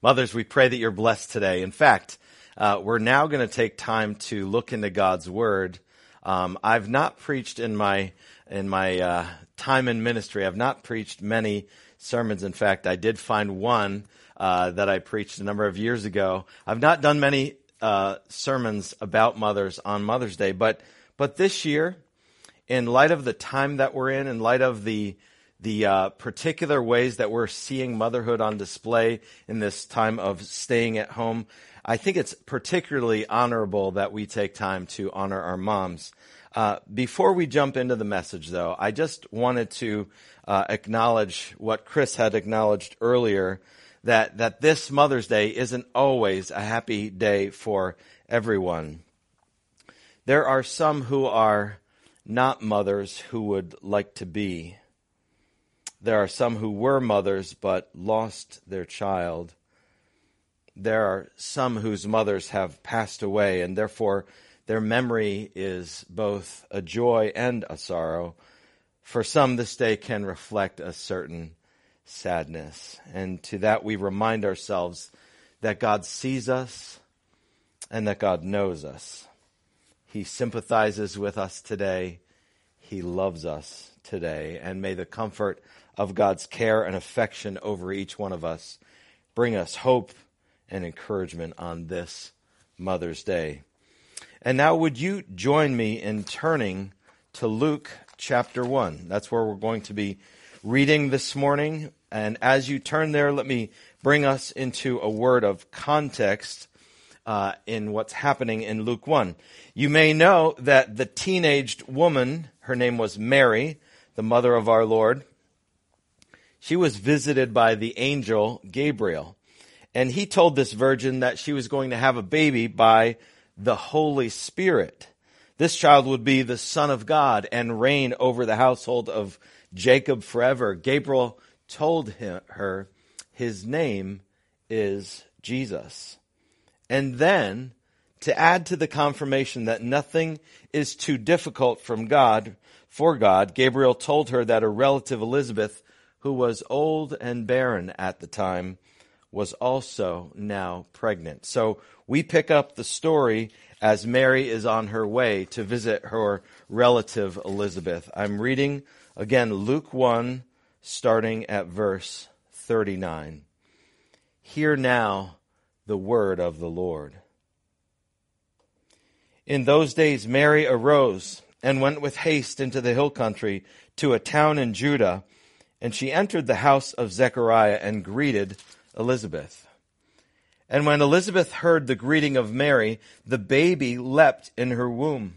Mothers, we pray that you're blessed today. In fact, uh, we're now going to take time to look into God's Word. Um, I've not preached in my in my uh, time in ministry. I've not preached many sermons. In fact, I did find one uh, that I preached a number of years ago. I've not done many uh, sermons about mothers on Mother's Day, but but this year, in light of the time that we're in, in light of the the uh, particular ways that we're seeing motherhood on display in this time of staying at home, I think it's particularly honorable that we take time to honor our moms. Uh, before we jump into the message, though, I just wanted to uh, acknowledge what Chris had acknowledged earlier that that this Mother's Day isn't always a happy day for everyone. There are some who are not mothers who would like to be. There are some who were mothers but lost their child. There are some whose mothers have passed away, and therefore their memory is both a joy and a sorrow. For some, this day can reflect a certain sadness. And to that, we remind ourselves that God sees us and that God knows us. He sympathizes with us today. He loves us today. And may the comfort of God's care and affection over each one of us bring us hope and encouragement on this Mother's Day. And now, would you join me in turning to Luke chapter 1? That's where we're going to be reading this morning. And as you turn there, let me bring us into a word of context uh, in what's happening in Luke 1. You may know that the teenaged woman, her name was Mary, the mother of our Lord, she was visited by the angel Gabriel. And he told this virgin that she was going to have a baby by the Holy Spirit. This child would be the Son of God and reign over the household of Jacob forever. Gabriel told him, her his name is Jesus. And then, to add to the confirmation that nothing is too difficult from God, for God, Gabriel told her that her relative Elizabeth who was old and barren at the time, was also now pregnant. So we pick up the story as Mary is on her way to visit her relative Elizabeth. I'm reading again Luke 1, starting at verse 39. Hear now the word of the Lord. In those days, Mary arose and went with haste into the hill country to a town in Judah and she entered the house of Zechariah and greeted Elizabeth. And when Elizabeth heard the greeting of Mary, the baby leapt in her womb.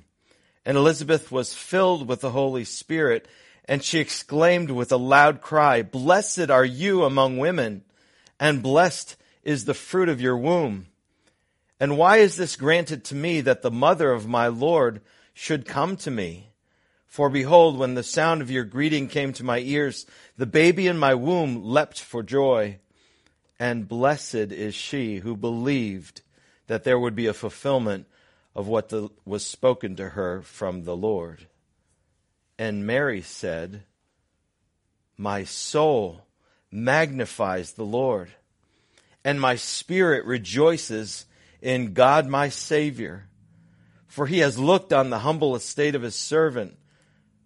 And Elizabeth was filled with the Holy Spirit, and she exclaimed with a loud cry, Blessed are you among women, and blessed is the fruit of your womb. And why is this granted to me that the mother of my Lord should come to me? For behold, when the sound of your greeting came to my ears, the baby in my womb leapt for joy. And blessed is she who believed that there would be a fulfillment of what the, was spoken to her from the Lord. And Mary said, My soul magnifies the Lord, and my spirit rejoices in God my Savior, for he has looked on the humble estate of his servant.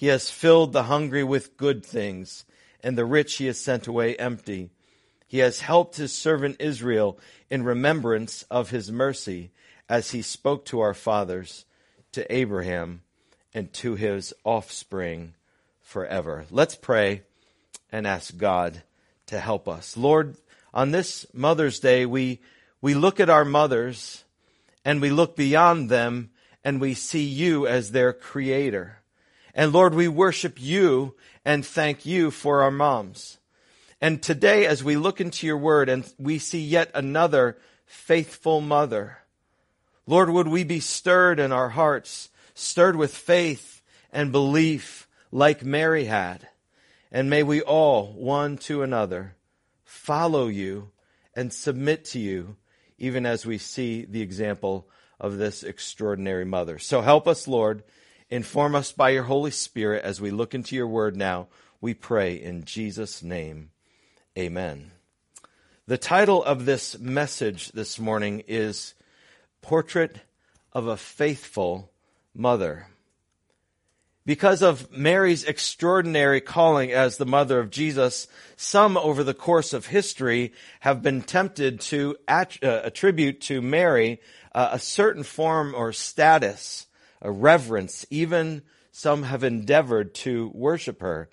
He has filled the hungry with good things, and the rich he has sent away empty. He has helped his servant Israel in remembrance of his mercy, as he spoke to our fathers, to Abraham, and to his offspring forever. Let's pray and ask God to help us. Lord, on this Mother's Day, we, we look at our mothers and we look beyond them and we see you as their creator. And Lord, we worship you and thank you for our moms. And today, as we look into your word and we see yet another faithful mother. Lord, would we be stirred in our hearts, stirred with faith and belief like Mary had. And may we all, one to another, follow you and submit to you, even as we see the example of this extraordinary mother. So help us, Lord. Inform us by your Holy Spirit as we look into your word now. We pray in Jesus' name. Amen. The title of this message this morning is Portrait of a Faithful Mother. Because of Mary's extraordinary calling as the mother of Jesus, some over the course of history have been tempted to uh, attribute to Mary uh, a certain form or status, a reverence. Even some have endeavored to worship her.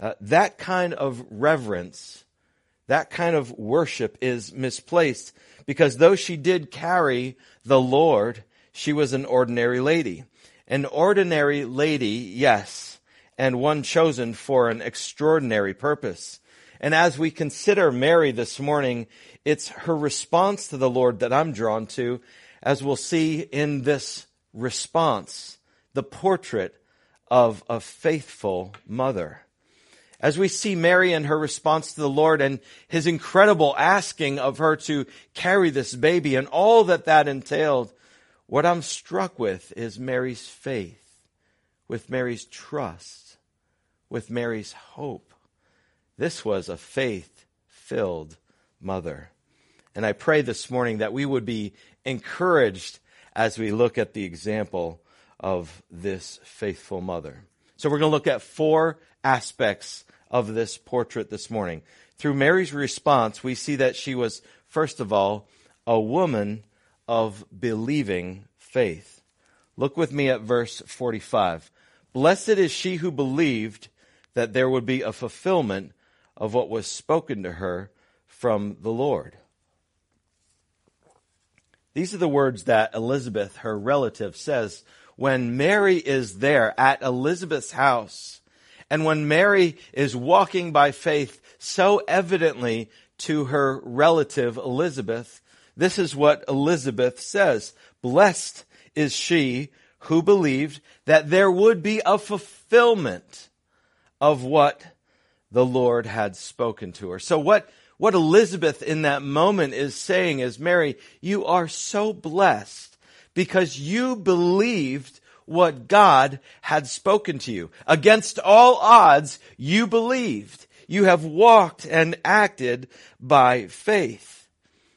Uh, that kind of reverence, that kind of worship is misplaced because though she did carry the Lord, she was an ordinary lady. An ordinary lady, yes, and one chosen for an extraordinary purpose. And as we consider Mary this morning, it's her response to the Lord that I'm drawn to, as we'll see in this response, the portrait of a faithful mother. As we see Mary and her response to the Lord and his incredible asking of her to carry this baby and all that that entailed, what I'm struck with is Mary's faith, with Mary's trust, with Mary's hope. This was a faith filled mother. And I pray this morning that we would be encouraged as we look at the example of this faithful mother. So we're going to look at four aspects of this portrait this morning. Through Mary's response, we see that she was, first of all, a woman of believing faith. Look with me at verse 45. Blessed is she who believed that there would be a fulfillment of what was spoken to her from the Lord. These are the words that Elizabeth, her relative, says when Mary is there at Elizabeth's house. And when Mary is walking by faith so evidently to her relative Elizabeth, this is what Elizabeth says. Blessed is she who believed that there would be a fulfillment of what the Lord had spoken to her. So what, what Elizabeth in that moment is saying is, Mary, you are so blessed because you believed what God had spoken to you. Against all odds, you believed. You have walked and acted by faith.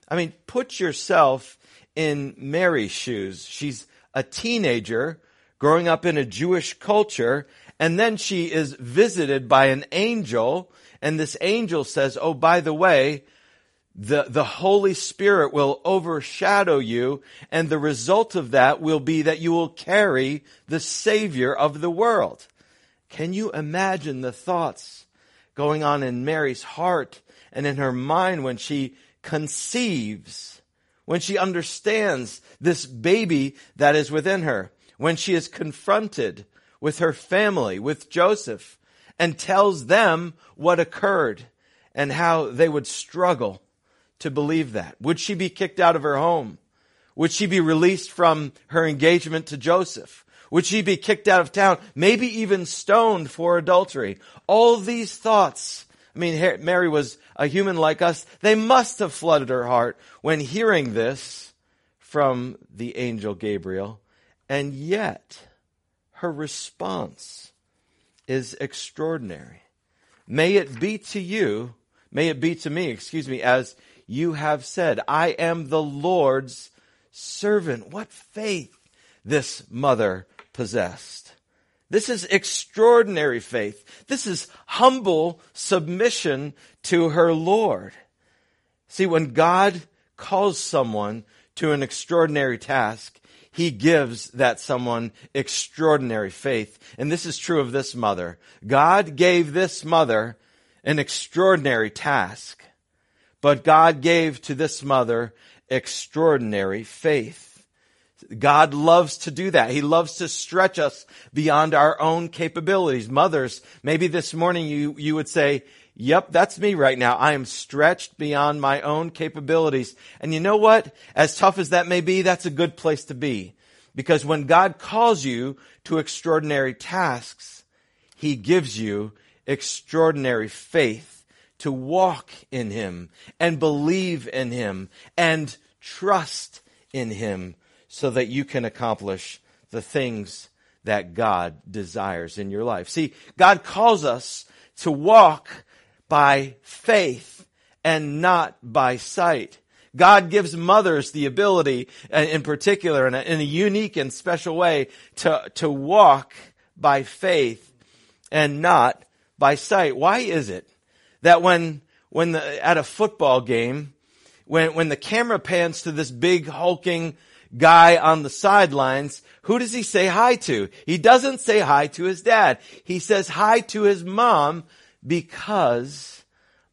I mean, put yourself in Mary's shoes. She's a teenager growing up in a Jewish culture, and then she is visited by an angel, and this angel says, Oh, by the way, the, the Holy Spirit will overshadow you, and the result of that will be that you will carry the Savior of the world. Can you imagine the thoughts going on in Mary's heart and in her mind when she conceives, when she understands this baby that is within her, when she is confronted with her family, with Joseph, and tells them what occurred and how they would struggle to believe that. Would she be kicked out of her home? Would she be released from her engagement to Joseph? Would she be kicked out of town? Maybe even stoned for adultery? All these thoughts I mean, Mary was a human like us. They must have flooded her heart when hearing this from the angel Gabriel. And yet, her response is extraordinary. May it be to you, may it be to me, excuse me, as you have said, I am the Lord's servant. What faith this mother possessed. This is extraordinary faith. This is humble submission to her Lord. See, when God calls someone to an extraordinary task, he gives that someone extraordinary faith. And this is true of this mother. God gave this mother an extraordinary task, but God gave to this mother extraordinary faith. God loves to do that. He loves to stretch us beyond our own capabilities. Mothers, maybe this morning you, you would say, Yep, that's me right now. I am stretched beyond my own capabilities. And you know what? As tough as that may be, that's a good place to be. Because when God calls you to extraordinary tasks, He gives you extraordinary faith to walk in Him and believe in Him and trust in Him so that you can accomplish the things that God desires in your life. See, God calls us to walk by faith and not by sight. God gives mothers the ability, uh, in particular, in a, in a, unique and special way, to, to walk by faith and not by sight. Why is it that when, when the, at a football game, when, when the camera pans to this big hulking guy on the sidelines, who does he say hi to? He doesn't say hi to his dad. He says hi to his mom because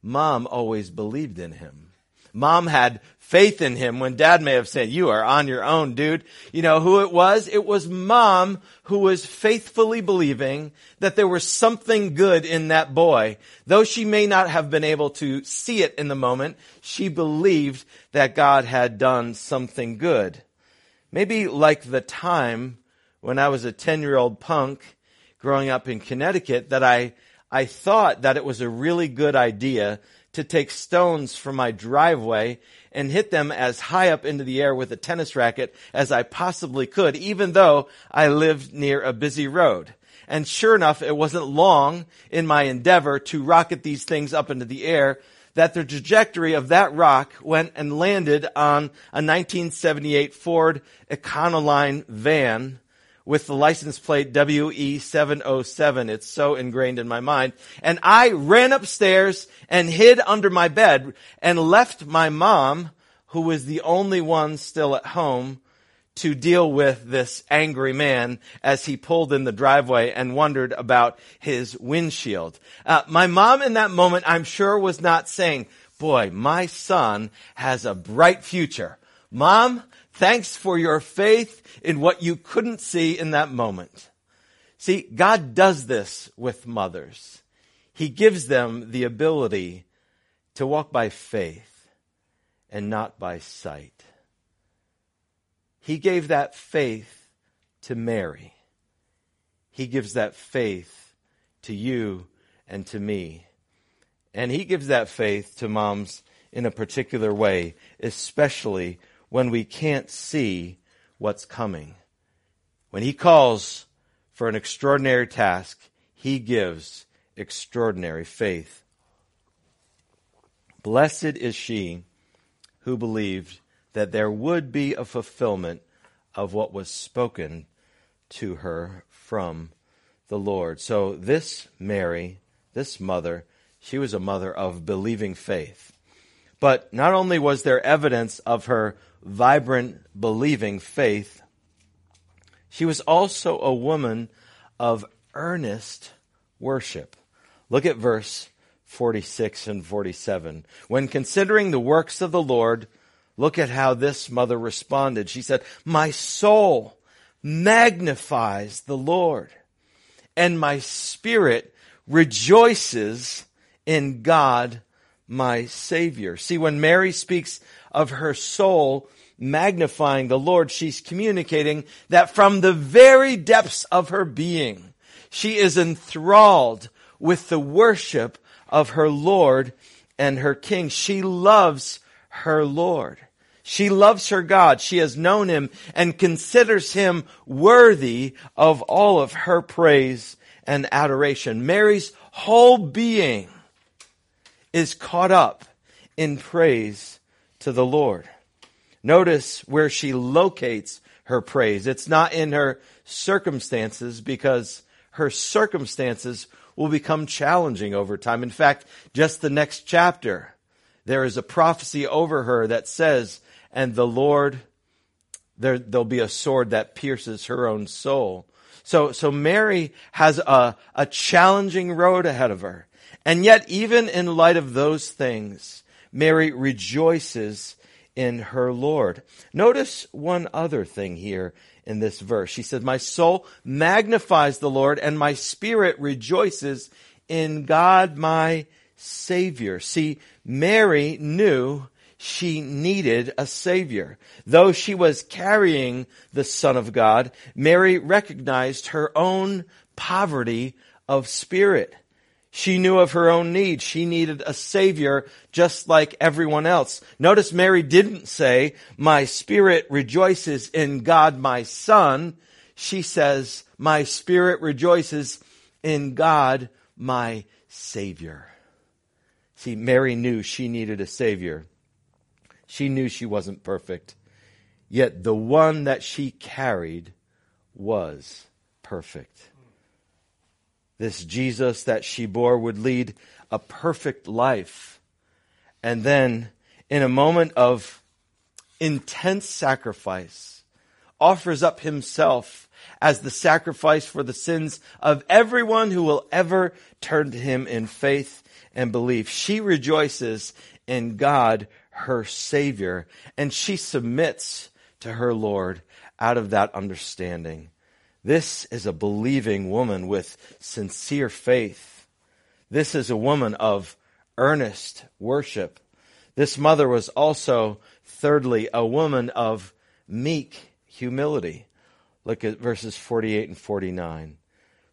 mom always believed in him. Mom had faith in him when dad may have said, you are on your own, dude. You know who it was? It was mom who was faithfully believing that there was something good in that boy. Though she may not have been able to see it in the moment, she believed that God had done something good. Maybe like the time when I was a 10 year old punk growing up in Connecticut that I I thought that it was a really good idea to take stones from my driveway and hit them as high up into the air with a tennis racket as I possibly could, even though I lived near a busy road. And sure enough, it wasn't long in my endeavor to rocket these things up into the air that the trajectory of that rock went and landed on a 1978 Ford Econoline van with the license plate WE707. It's so ingrained in my mind. And I ran upstairs and hid under my bed and left my mom, who was the only one still at home, to deal with this angry man as he pulled in the driveway and wondered about his windshield. Uh, my mom in that moment, I'm sure was not saying, boy, my son has a bright future. Mom, Thanks for your faith in what you couldn't see in that moment. See, God does this with mothers. He gives them the ability to walk by faith and not by sight. He gave that faith to Mary. He gives that faith to you and to me. And he gives that faith to moms in a particular way, especially when we can't see what's coming. When he calls for an extraordinary task, he gives extraordinary faith. Blessed is she who believed that there would be a fulfillment of what was spoken to her from the Lord. So this Mary, this mother, she was a mother of believing faith. But not only was there evidence of her vibrant, believing faith, she was also a woman of earnest worship. Look at verse 46 and 47. When considering the works of the Lord, look at how this mother responded. She said, My soul magnifies the Lord, and my spirit rejoices in God my Savior. See, when Mary speaks of her soul magnifying the Lord, she's communicating that from the very depths of her being, she is enthralled with the worship of her Lord and her King. She loves her Lord. She loves her God. She has known him and considers him worthy of all of her praise and adoration. Mary's whole being is caught up in praise to the Lord. Notice where she locates her praise. It's not in her circumstances because her circumstances will become challenging over time. In fact, just the next chapter, there is a prophecy over her that says, and the Lord, there, there'll be a sword that pierces her own soul. So, so Mary has a, a challenging road ahead of her. And yet, even in light of those things, Mary rejoices in her Lord. Notice one other thing here in this verse. She said, My soul magnifies the Lord, and my spirit rejoices in God my Savior. See, Mary knew she needed a Savior. Though she was carrying the Son of God, Mary recognized her own poverty of spirit. She knew of her own need. She needed a Savior just like everyone else. Notice Mary didn't say, My spirit rejoices in God my Son. She says, My spirit rejoices in God my Savior. See, Mary knew she needed a Savior. She knew she wasn't perfect. Yet the one that she carried was perfect. This Jesus that she bore would lead a perfect life. And then, in a moment of intense sacrifice, offers up himself as the sacrifice for the sins of everyone who will ever turn to him in faith and belief. She rejoices in God, her Savior, and she submits to her Lord out of that understanding. This is a believing woman with sincere faith. This is a woman of earnest worship. This mother was also, thirdly, a woman of meek humility. Look at verses 48 and 49.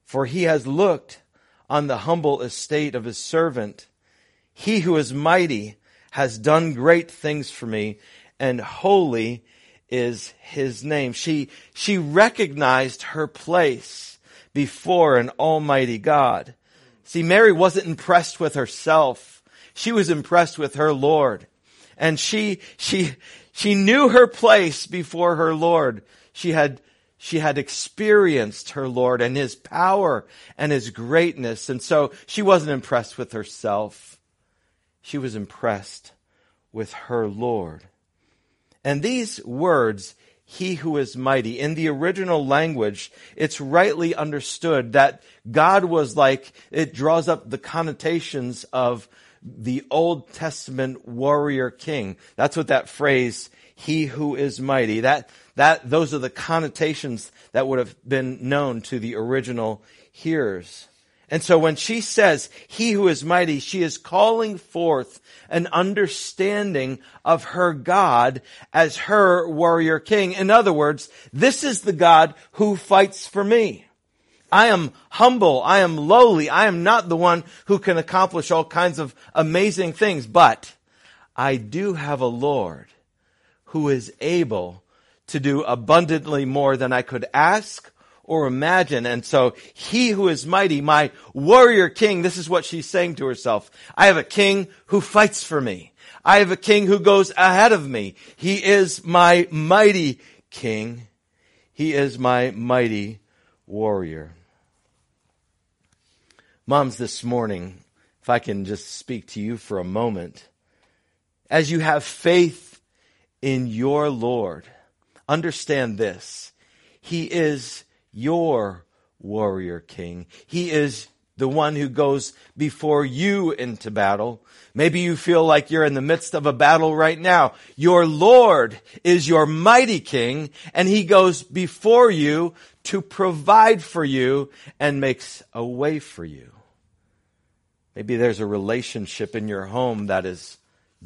For he has looked on the humble estate of his servant. He who is mighty has done great things for me, and holy is his name. She, she recognized her place before an almighty God. See, Mary wasn't impressed with herself. She was impressed with her Lord. And she, she, she knew her place before her Lord. She had she had experienced her Lord and his power and his greatness. And so she wasn't impressed with herself. She was impressed with her Lord. And these words, he who is mighty, in the original language, it's rightly understood that God was like, it draws up the connotations of the Old Testament warrior king. That's what that phrase, he who is mighty, that, that, those are the connotations that would have been known to the original hearers. And so when she says, he who is mighty, she is calling forth an understanding of her God as her warrior king. In other words, this is the God who fights for me. I am humble. I am lowly. I am not the one who can accomplish all kinds of amazing things, but I do have a Lord who is able to do abundantly more than I could ask or imagine. And so he who is mighty, my warrior king, this is what she's saying to herself. I have a king who fights for me. I have a king who goes ahead of me. He is my mighty king. He is my mighty warrior. Moms, this morning, if I can just speak to you for a moment, as you have faith in your Lord, understand this. He is your warrior king. He is the one who goes before you into battle. Maybe you feel like you're in the midst of a battle right now. Your Lord is your mighty king and he goes before you to provide for you and makes a way for you. Maybe there's a relationship in your home that is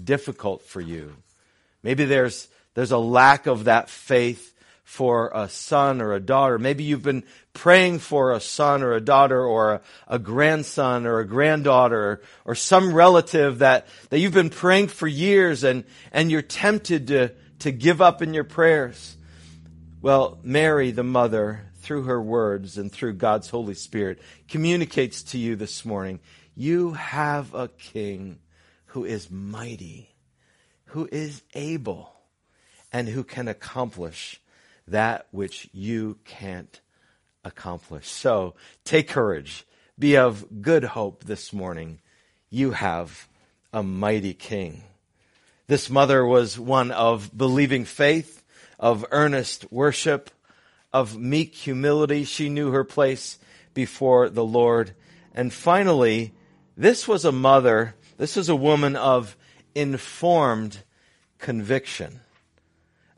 difficult for you. Maybe there's, there's a lack of that faith for a son or a daughter. Maybe you've been praying for a son or a daughter or a, a, grandson or a granddaughter or, or some relative that, that you've been praying for years and, and you're tempted to, to give up in your prayers. Well, Mary, the mother, through her words and through God's Holy Spirit, communicates to you this morning, you have a king who is mighty, who is able, and who can accomplish that which you can't accomplish. So take courage. Be of good hope this morning. You have a mighty king. This mother was one of believing faith, of earnest worship, of meek humility. She knew her place before the Lord. And finally, this was a mother, this was a woman of informed conviction.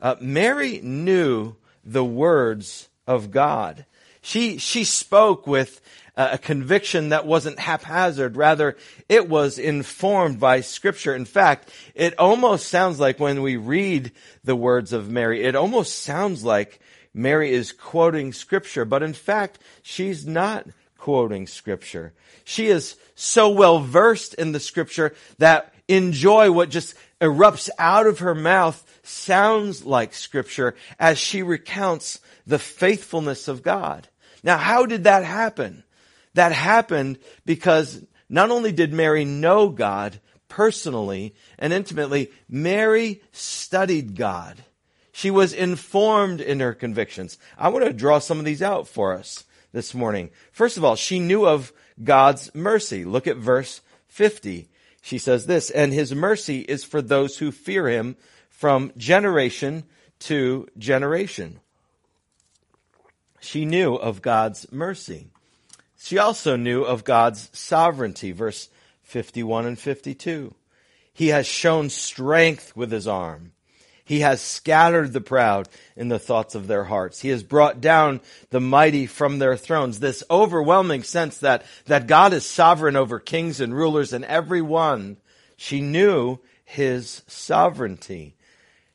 Uh, Mary knew the words of God. She, she spoke with a conviction that wasn't haphazard. Rather, it was informed by scripture. In fact, it almost sounds like when we read the words of Mary, it almost sounds like Mary is quoting scripture, but in fact, she's not quoting scripture. She is so well versed in the scripture that in joy, what just erupts out of her mouth sounds like scripture as she recounts the faithfulness of God. Now, how did that happen? That happened because not only did Mary know God personally and intimately, Mary studied God. She was informed in her convictions. I want to draw some of these out for us this morning. First of all, she knew of God's mercy. Look at verse 50. She says this, and his mercy is for those who fear him from generation to generation. She knew of God's mercy. She also knew of God's sovereignty, verse 51 and 52. He has shown strength with his arm. He has scattered the proud in the thoughts of their hearts. He has brought down the mighty from their thrones. This overwhelming sense that, that God is sovereign over kings and rulers and everyone. She knew his sovereignty.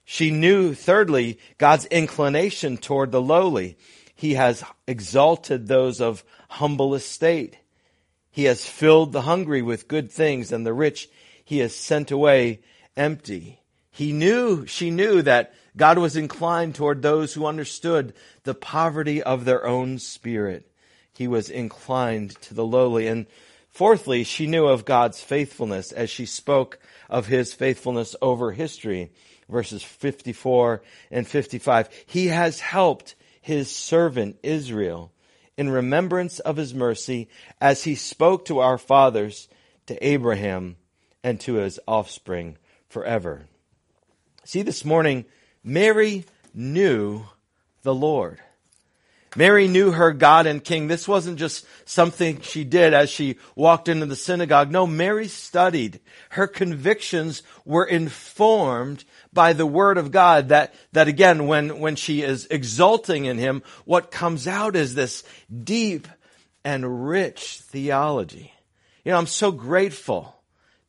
She knew, thirdly, God's inclination toward the lowly. He has exalted those of humble estate. He has filled the hungry with good things and the rich he has sent away empty. He knew, she knew that God was inclined toward those who understood the poverty of their own spirit. He was inclined to the lowly. And fourthly, she knew of God's faithfulness as she spoke of his faithfulness over history. Verses 54 and 55. He has helped his servant Israel in remembrance of his mercy as he spoke to our fathers, to Abraham, and to his offspring forever. See, this morning, Mary knew the Lord. Mary knew her God and King. This wasn't just something she did as she walked into the synagogue. No, Mary studied. Her convictions were informed by the word of God that, that again, when, when she is exulting in him, what comes out is this deep and rich theology. You know, I'm so grateful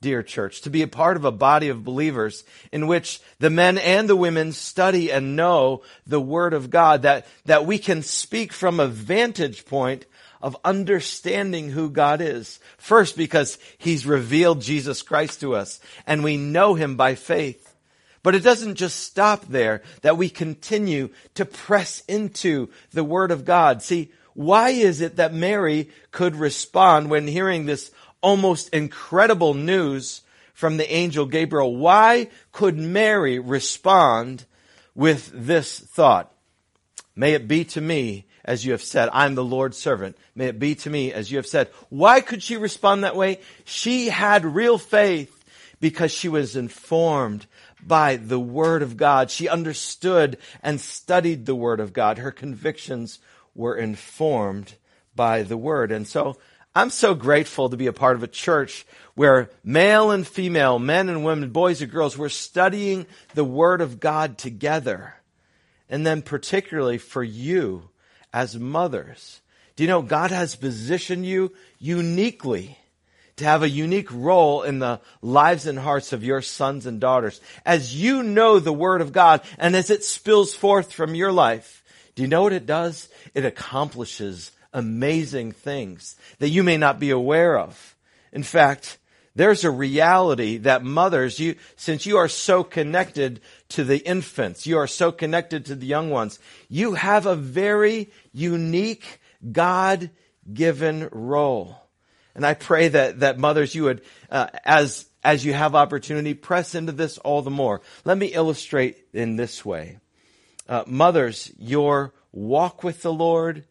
dear church, to be a part of a body of believers in which the men and the women study and know the Word of God, that, that we can speak from a vantage point of understanding who God is. First, because He's revealed Jesus Christ to us and we know Him by faith. But it doesn't just stop there, that we continue to press into the Word of God. See, why is it that Mary could respond when hearing this almost incredible news from the angel Gabriel? Why could Mary respond with this thought? May it be to me as you have said. I'm the Lord's servant. May it be to me as you have said. Why could she respond that way? She had real faith because she was informed by the Word of God. She understood and studied the Word of God. Her convictions were informed by the Word. And so I'm so grateful to be a part of a church where male and female, men and women, boys and girls, we're studying the Word of God together. And then particularly for you as mothers. Do you know God has positioned you uniquely to have a unique role in the lives and hearts of your sons and daughters. As you know the Word of God and as it spills forth from your life, do you know what it does? It accomplishes amazing things that you may not be aware of. In fact, there's a reality that mothers, you, since you are so connected to the infants, you are so connected to the young ones, you have a very unique God given role. And I pray that, that mothers, you would, uh, as, as you have opportunity, press into this all the more. Let me illustrate in this way. Uh, mothers, your walk with the Lord,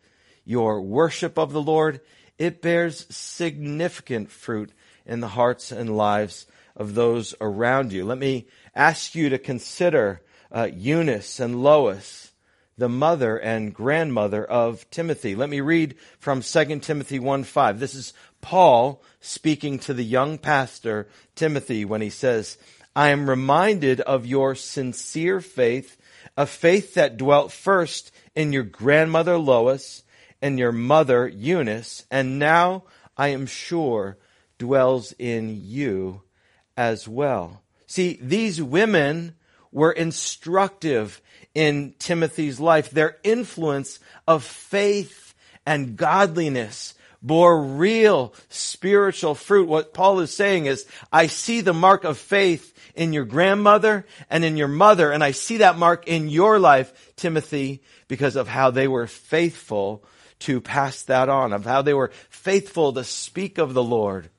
your worship of the Lord, it bears significant fruit in the hearts and lives of those around you. Let me ask you to consider uh, Eunice and Lois the mother and grandmother of Timothy. Let me read from 2 Timothy 1 5. This is Paul speaking to the young pastor Timothy when he says, I am reminded of your sincere faith, a faith that dwelt first in your grandmother Lois and your mother Eunice, and now I am sure dwells in you as well. See, these women were instructive in Timothy's life. Their influence of faith and godliness bore real spiritual fruit. What Paul is saying is, I see the mark of faith in your grandmother and in your mother, and I see that mark in your life, Timothy, because of how they were faithful to pass that on, of how they were faithful to speak of the Lord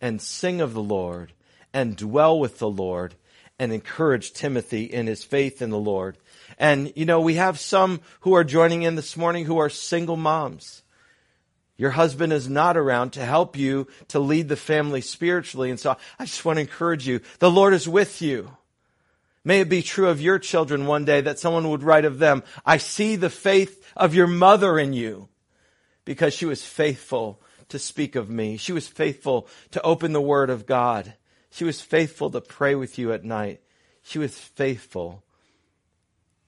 and sing of the Lord and dwell with the Lord and encourage Timothy in his faith in the Lord. And, you know, we have some who are joining in this morning who are single moms. Your husband is not around to help you to lead the family spiritually. And so I just want to encourage you. The Lord is with you. May it be true of your children one day that someone would write of them, I see the faith of your mother in you because she was faithful to speak of me. She was faithful to open the word of God. She was faithful to pray with you at night. She was faithful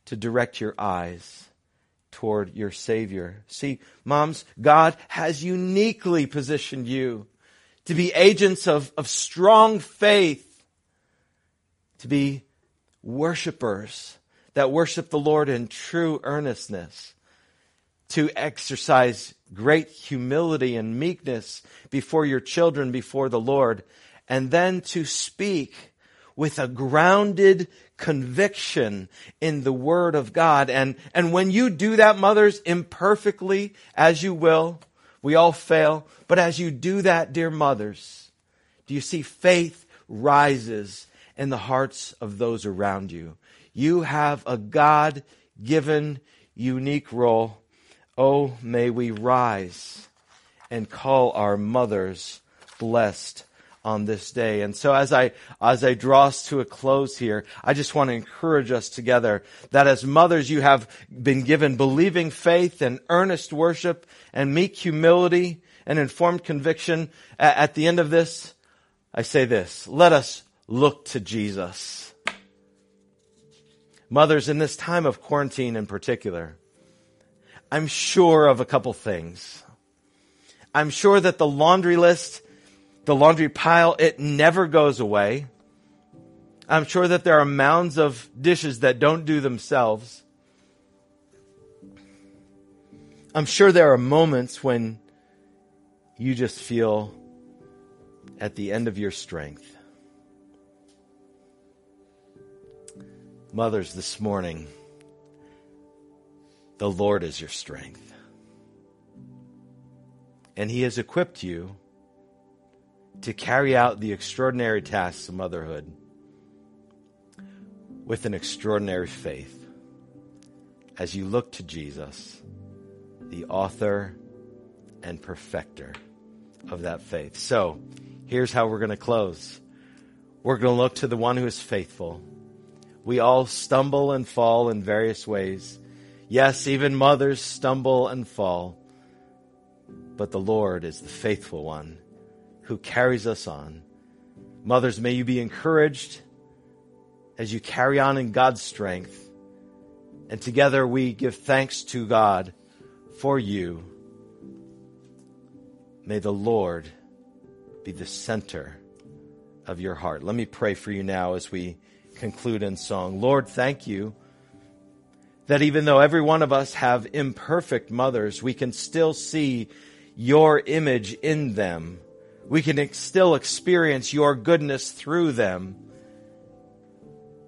to direct your eyes toward your Savior. See, moms, God has uniquely positioned you to be agents of, of strong faith, to be worshipers that worship the Lord in true earnestness, to exercise great humility and meekness before your children, before the Lord, and then to speak with a grounded conviction in the Word of God. And, and when you do that, mothers, imperfectly, as you will, we all fail, but as you do that, dear mothers, do you see faith rises in the hearts of those around you? You have a God given unique role. Oh, may we rise and call our mothers blessed on this day. And so as I, as I draw us to a close here, I just want to encourage us together that as mothers, you have been given believing faith and earnest worship and meek humility and informed conviction. At the end of this, I say this, let us look to Jesus. Mothers, in this time of quarantine in particular, I'm sure of a couple things. I'm sure that the laundry list the laundry pile, it never goes away. I'm sure that there are mounds of dishes that don't do themselves. I'm sure there are moments when you just feel at the end of your strength. Mothers, this morning, the Lord is your strength. And He has equipped you to carry out the extraordinary tasks of motherhood with an extraordinary faith as you look to Jesus, the author and perfecter of that faith. So, here's how we're going to close. We're going to look to the one who is faithful. We all stumble and fall in various ways. Yes, even mothers stumble and fall. But the Lord is the faithful one who carries us on. Mothers, may you be encouraged as you carry on in God's strength. And together we give thanks to God for you. May the Lord be the center of your heart. Let me pray for you now as we conclude in song. Lord, thank you that even though every one of us have imperfect mothers, we can still see your image in them we can still experience your goodness through them.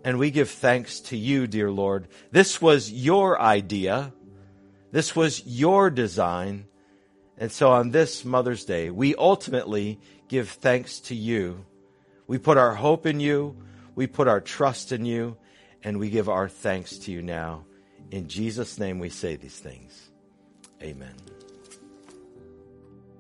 And we give thanks to you, dear Lord. This was your idea. This was your design. And so on this Mother's Day, we ultimately give thanks to you. We put our hope in you. We put our trust in you. And we give our thanks to you now. In Jesus' name we say these things. Amen.